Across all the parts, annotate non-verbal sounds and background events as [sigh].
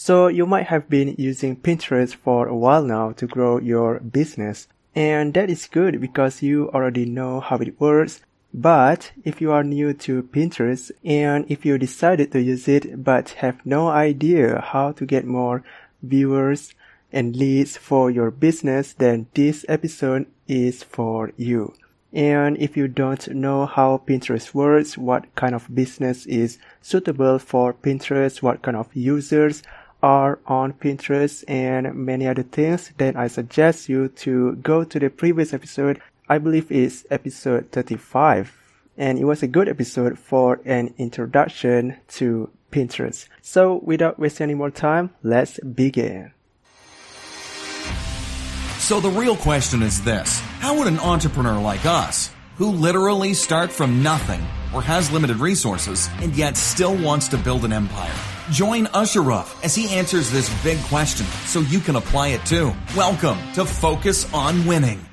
So you might have been using Pinterest for a while now to grow your business. And that is good because you already know how it works. But if you are new to Pinterest and if you decided to use it but have no idea how to get more viewers and leads for your business, then this episode is for you. And if you don't know how Pinterest works, what kind of business is suitable for Pinterest, what kind of users are on Pinterest and many other things, then I suggest you to go to the previous episode. I believe it's episode 35 and it was a good episode for an introduction to Pinterest. So without wasting any more time, let's begin. So the real question is this. How would an entrepreneur like us, who literally start from nothing or has limited resources and yet still wants to build an empire, join Ashraf as he answers this big question so you can apply it too. Welcome to Focus on Winning.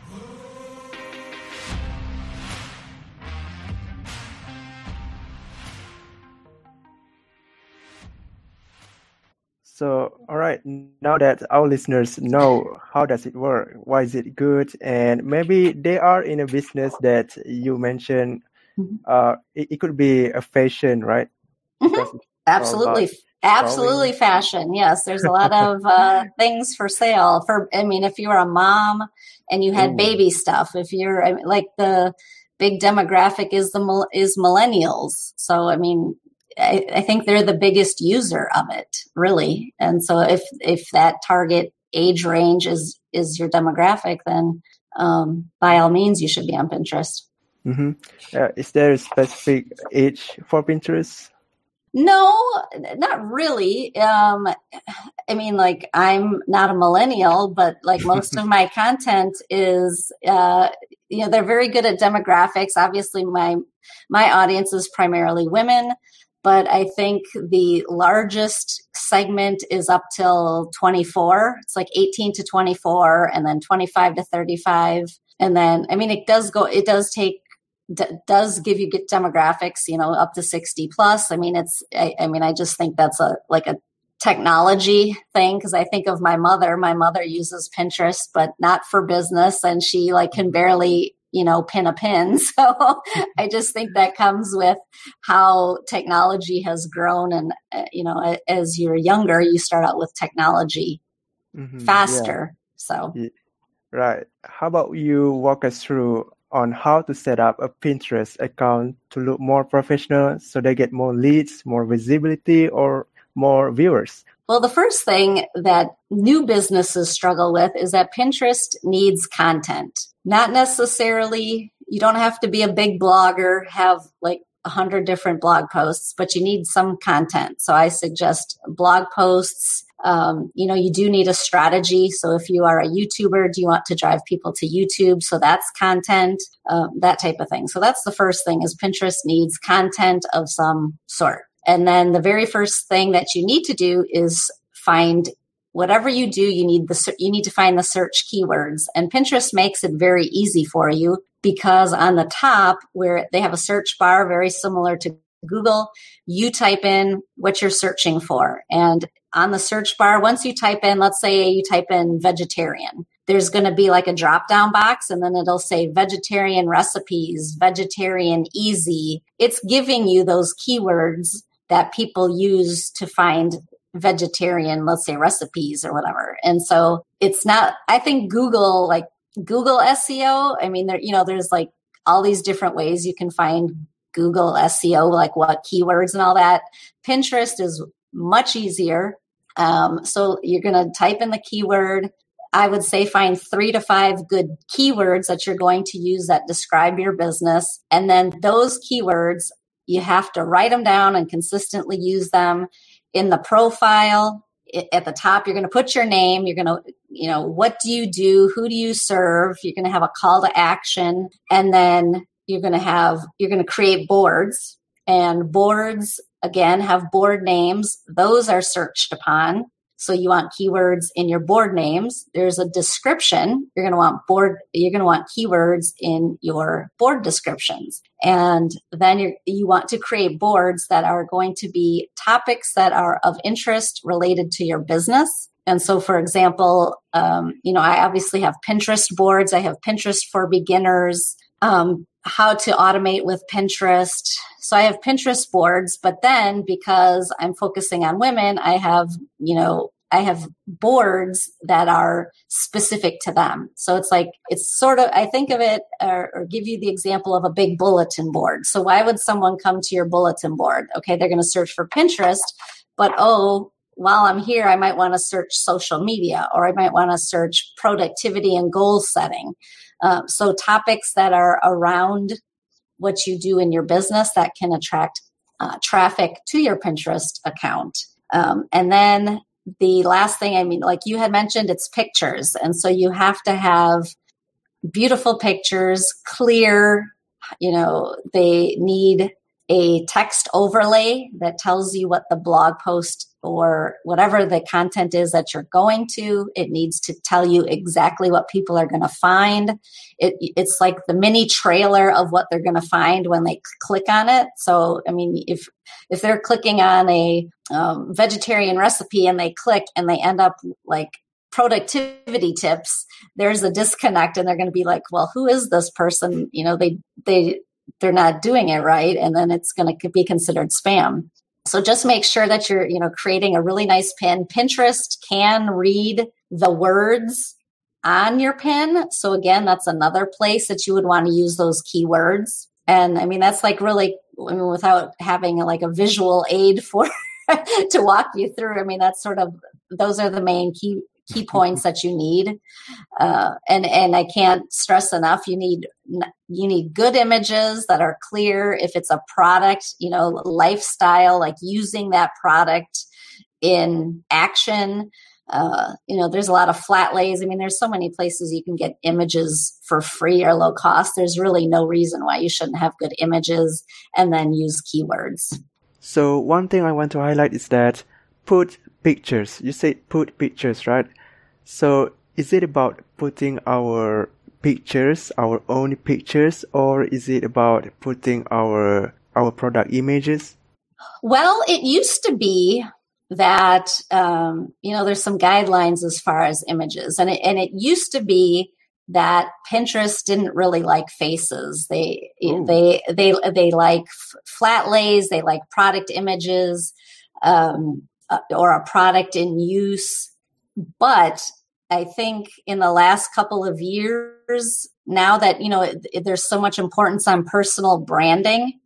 So, all right, now that our listeners know how does it work, why is it good, and maybe they are in a business that you mentioned, mm-hmm. uh, it, it, could be a fashion, right? Mm-hmm. Absolutely, absolutely fashion. Yes, there's a lot [laughs] of uh, things for sale. For I mean, if you were a mom and you had Ooh. baby stuff, if you're I mean, like the big demographic is the is millennials. So I mean, I, I think they're the biggest user of it, really. And so if if that target age range is is your demographic, then um, by all means, you should be on Pinterest. Mm-hmm. Uh, is there a specific age for Pinterest? No, not really. Um, I mean, like I'm not a millennial, but like most of my content is, uh, you know, they're very good at demographics. Obviously, my my audience is primarily women but I think the largest segment is up till 24. It's like 18 to 24 and then 25 to 35. And then, I mean, it does go, it does take, d- does give you get demographics, you know, up to 60 plus. I mean, it's, I, I mean, I just think that's a, like a technology thing because I think of my mother. My mother uses Pinterest, but not for business, and she like can barely you know, pin a pin. [laughs] So I just think that comes with how technology has grown. And, uh, you know, as you're younger, you start out with technology mm-hmm. faster. Yeah. So, yeah. right. How about you walk us through on how to set up a Pinterest account to look more professional so they get more leads, more visibility, or more viewers? Well, the first thing that new businesses struggle with is that Pinterest needs content. Not necessarily, you don't have to be a big blogger, have like a hundred different blog posts, but you need some content. So I suggest blog posts. Um, you know, you do need a strategy. So if you are a YouTuber, do you want to drive people to YouTube? So that's content, um, that type of thing. So that's the first thing is Pinterest needs content of some sort. And then the very first thing that you need to do is find whatever you do, you need the you need to find the search keywords. And Pinterest makes it very easy for you because on the top where they have a search bar very similar to Google, you type in what you're searching for. And on the search bar, once you type in, let's say you type in vegetarian, there's going to be like a drop down box and then it'll say vegetarian recipes, vegetarian easy. It's giving you those keywords that people use to find vegetarian, let's say recipes or whatever. And so it's not, I think Google, like Google SEO, I mean, there, you know, there's like all these different ways you can find Google SEO, like what keywords and all that. Pinterest is much easier. Um, so you're going to type in the keyword. I would say find three to five good keywords that you're going to use that describe your business. And then those keywords you have to write them down and consistently use them in the profile. At the top, you're going to put your name. You're going to, you know, what do you do? Who do you serve? You're going to have a call to action. And then you're going to have, you're going to create boards. And boards, again, have board names. Those are searched upon. So you want keywords in your board names. There's a description. You're going to want board, you're going to want keywords in your board descriptions. And then you you want to create boards that are going to be topics that are of interest related to your business. And so, for example, um, you know, I obviously have Pinterest boards. I have Pinterest for beginners. Um, how to automate with Pinterest. So I have Pinterest boards, but then because I'm focusing on women, I have, you know, I have boards that are specific to them. So it's like, it's sort of, I think of it or, or, give you the example of a big bulletin board. So why would someone come to your bulletin board? Okay, they're going to search for Pinterest, but oh, while I'm here, I might want to search social media or I might want to search productivity and goal setting. Um, so topics that are around what you do in your business that can attract uh, traffic to your Pinterest account. Um, and then the last thing, I mean, like you had mentioned, it's pictures. And so you have to have beautiful pictures, clear, you know, they need a text overlay that tells you what the blog post or whatever the content is that you're going to. It needs to tell you exactly what people are going to find. It, it's like the mini trailer of what they're going to find when they click on it. So, I mean, if if they're clicking on a um, vegetarian recipe and they click and they end up like productivity tips there's a disconnect and they're going to be like well who is this person you know they they they're not doing it right and then it's going to be considered spam. So just make sure that you're you know creating a really nice pin pinterest can read the words on your pin so again that's another place that you would want to use those keywords. And i mean that's like really I mean, without having like a visual aid for [laughs] to walk you through i mean that's sort of those are the main key key points that you need. Uh, and and i can't stress enough you need you need good images that are clear. If it's a product you know lifestyle like using that product in action uh, you know there's a lot of flat lays. I mean there's so many places you can get images for free or low cost. There's really no reason why you shouldn't have good images and then use keywords. So one thing i want to highlight is that put pictures. You said put pictures, right? So is it about putting our pictures, our own pictures, or is it about putting our our product images? Well, it used to be that um, you know there's some guidelines as far as images, and it, and it used to be that Pinterest didn't really like faces. They Ooh. they they they like f- flat lays. They like product images. Um, or a product in use. But I think in the last couple of years, now that, you know, it, it, there's so much importance on personal branding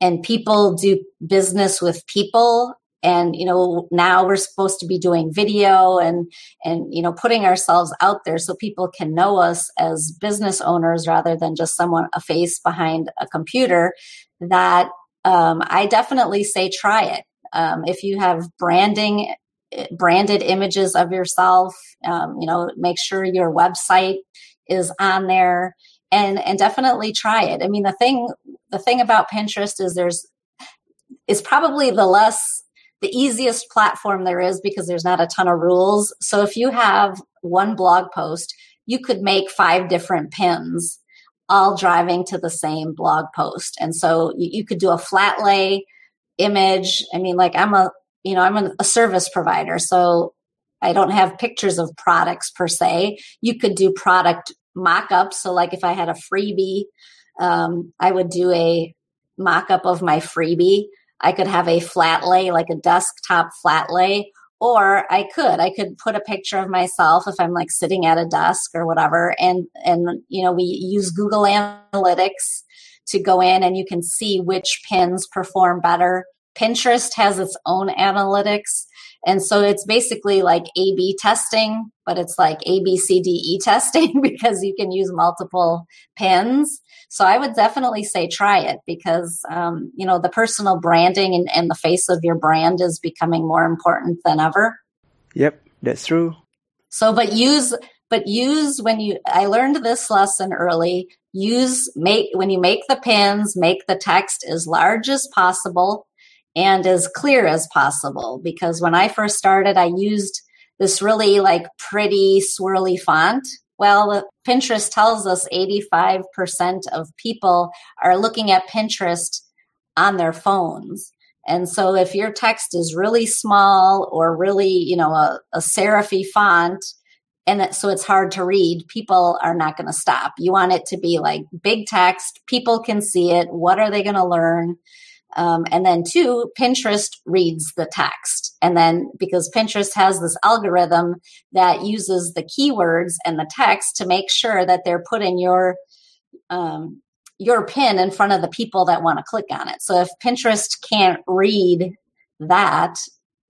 and people do business with people and you know now we're supposed to be doing video and and you know putting ourselves out there so people can know us as business owners rather than just someone a face behind a computer that um, i definitely say try it um, if you have branding, branded images of yourself, um, you know, make sure your website is on there and, and definitely try it. I mean, the thing, the thing about Pinterest is there's, it's probably the less, the easiest platform there is because there's not a ton of rules. So if you have one blog post, you could make five different pins all driving to the same blog post. And so you, you could do a flat lay image. I mean, like I'm a, you know, I'm a, service provider, so I don't have pictures of products per se. You could do product mock-ups. So like if I had a freebie, um, I would do a mock-up of my freebie. I could have a flat lay, like a desktop flat lay, or I could, I could put a picture of myself if I'm like sitting at a desk or whatever. And, and, you know, we use Google Analytics to go in and you can see which pins perform better. Pinterest has its own analytics. And so it's basically like A B testing, but it's like A B C D E [laughs] testing because you can use multiple pins. So I would definitely say try it because, um, you know, the personal branding and, and the face of your brand is becoming more important than ever. Yep, that's true. So, but use, but use when you, I learned this lesson early use make when you make the pins make the text as large as possible and as clear as possible because when i first started i used this really like pretty swirly font. Well, Pinterest tells us 85% of people are looking at Pinterest on their phones. And so if your text is really small or really, you know, a, a serify font, and so it's hard to read, people are not going to stop. You want it to be like big text, people can see it. What are they going to learn? Um, and then two, Pinterest reads the text. And then because Pinterest has this algorithm that uses the keywords and the text to make sure that they're putting your um, your pin in front of the people that want to click on it. So if Pinterest can't read that,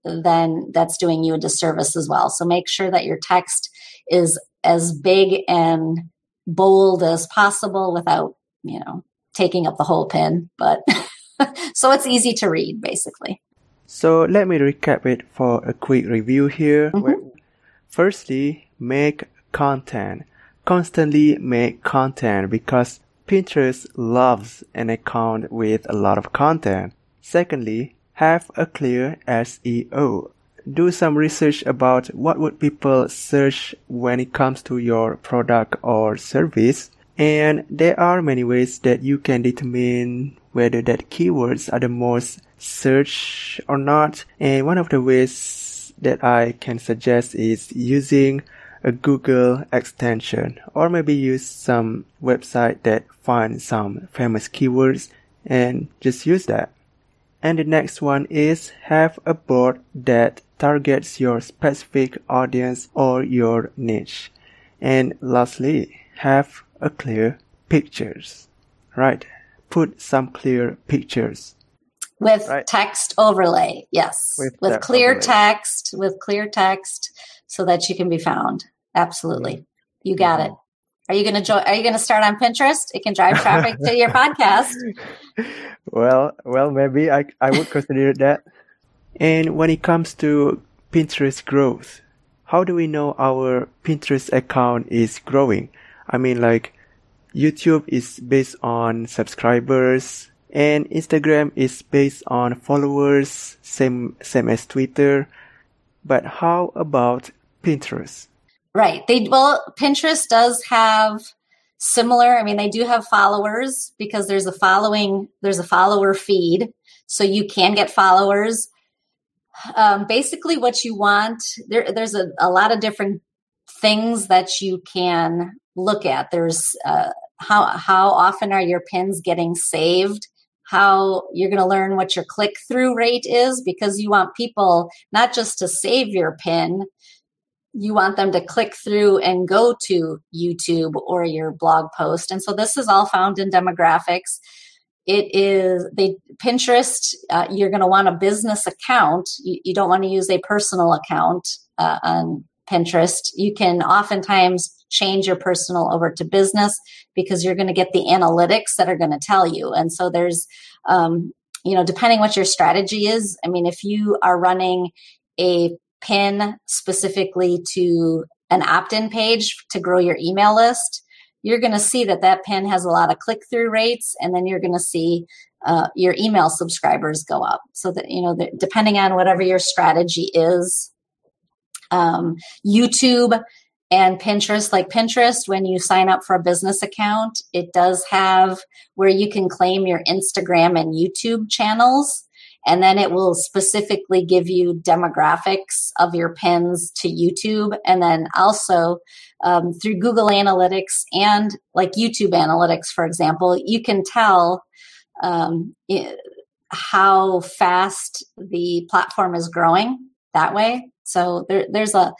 then that's doing you a disservice as well. So make sure that your text is as big and bold as possible without, you know, taking up the whole pin, but [laughs] so it's easy to read basically. So let me recap it for a quick review here. Mm-hmm. Firstly, make content. Constantly make content because Pinterest loves an account with a lot of content. Secondly, have a clear SEO. Do some research about what would people search when it comes to your product or service. And there are many ways that you can determine whether that keywords are the most searched or not. And one of the ways that I can suggest is using a Google extension or maybe use some website that finds some famous keywords and just use that. And the next one is have a board that targets your specific audience or your niche. And lastly, have a clear pictures. Right. Put some clear pictures. With right. text overlay. Yes. With, with clear overlay. text, with clear text so that you can be found. Absolutely. Mm-hmm. You got it. Mm-hmm. Are you going to join? Are you going to start on Pinterest? It can drive traffic to your [laughs] podcast. Well, well, maybe I I would consider that. And when it comes to Pinterest growth, how do we know our Pinterest account is growing? I mean, like YouTube is based on subscribers, and Instagram is based on followers, same same as Twitter. But how about Pinterest? Right. They well, Pinterest does have similar. I mean, they do have followers because there's a following, there's a follower feed, so you can get followers. Um, basically, what you want there, there's a, a lot of different things that you can look at. There's uh, how how often are your pins getting saved? How you're going to learn what your click through rate is because you want people not just to save your pin, you want them to click through and go to YouTube or your blog post. And so this is all found in demographics. It is they Pinterest. Uh, you're going to want a business account. You, you, don't want to use a personal account uh, on Pinterest. You can oftentimes change your personal over to business because you're going to get the analytics that are going to tell you. And so there's, um, you know, depending what your strategy is. I mean, if you are running a pin specifically to an opt-in page to grow your email list, you're going to see that that pin has a lot of click-through rates, and then you're going to see uh, your email subscribers go up. So that you know, that depending on whatever your strategy is, um, YouTube and Pinterest, like Pinterest, when you sign up for a business account, it does have where you can claim your Instagram and YouTube channels. And then it will specifically give you demographics of your pins to YouTube. And then also um, through Google Analytics and like YouTube Analytics, for example, you can tell um, how fast the platform is growing that way. So there, there's a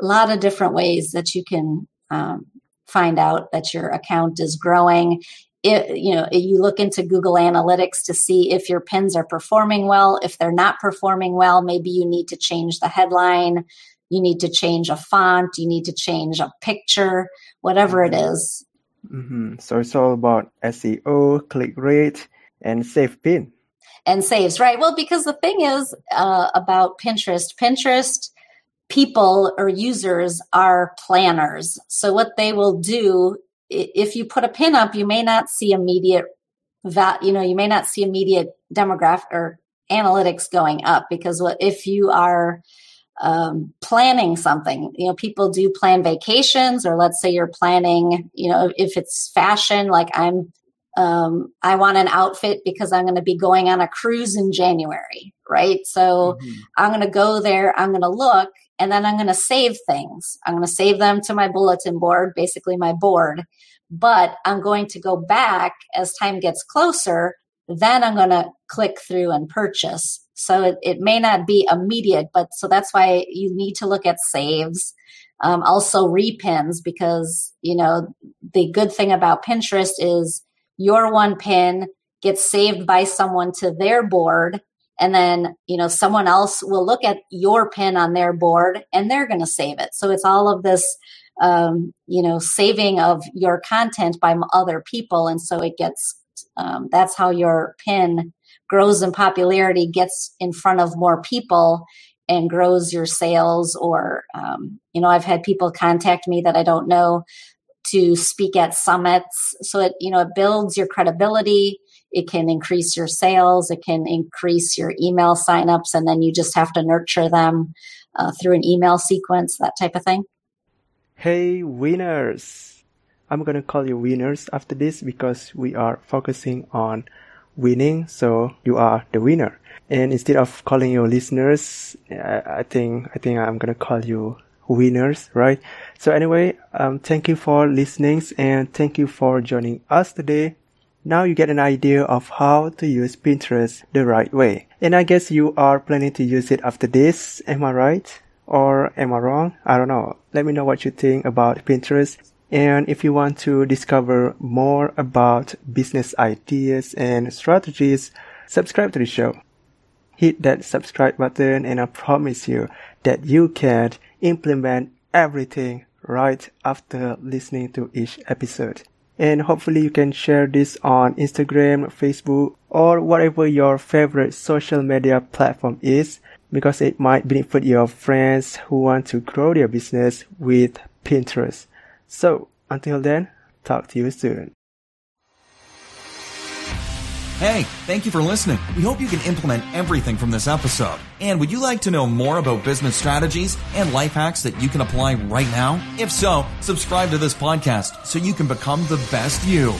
lot of different ways that you can um, find out that your account is growing it, you know you look into google analytics to see if your pins are performing well. If they're not performing well maybe you need to change the headline. You need to change a font. You need to change a picture whatever it is. Mm-hmm. so it's all about seo click rate and save pin. And saves right. Well because the thing is uh, about pinterest pinterest people or users are planners. So what they will do if you put a pin up, you may not see immediate that you know you may not see immediate demographic or analytics going up because what if you are um, planning something. You know, people do plan vacations, or let's say you're planning, you know, if it's fashion, like I'm, um, I want an outfit because I'm going to be going on a cruise in January, right? So mm-hmm. I'm going to go there, I'm going to look, and then I'm going to save things. I'm going to save them to my bulletin board, basically my board. But I'm going to go back as time gets closer. Then I'm going to click through and purchase. So it, it may not be immediate, but so that's why you need to look at saves. Um, also repins because, you know, the good thing about Pinterest is your one pin gets saved by someone to their board and then you know someone else will look at your pin on their board and they're going to save it. So it's all of this um, you know saving of your content by other people. And so it gets um, that's how your pin grows in popularity gets in front of more people and grows your sales or um, you know i've had people contact me that i don't know to speak at summits. So it you know it builds your credibility it can increase your sales it can increase your email signups and then you just have to nurture them uh, through an email sequence that type of thing. Hey winners. I'm going to call you winners after this because we are focusing on winning so you are the winner. And instead of calling you listeners i, think i think i'm going to call you winners right? So anyway um, thank you for listening and thank you for joining us today now you get an idea of how to use Pinterest the right way. And I guess you are planning to use it after this, am I right? Or am I wrong? I don't know. Let me know what you think about Pinterest. And if you want to discover more about business ideas and strategies, subscribe to the show. Hit that subscribe button and I promise you that you can implement everything right after listening to each episode and hopefully you can share this on Instagram, Facebook, or whatever your favorite social media platform is because it might benefit your friends who want to grow their business with Pinterest. So until then, talk to you soon. Hey, thank you for listening. We hope you can implement everything from this episode. And would you like to know more about business strategies and life hacks that you can apply right now? If so, subscribe to this podcast so you can become the best you.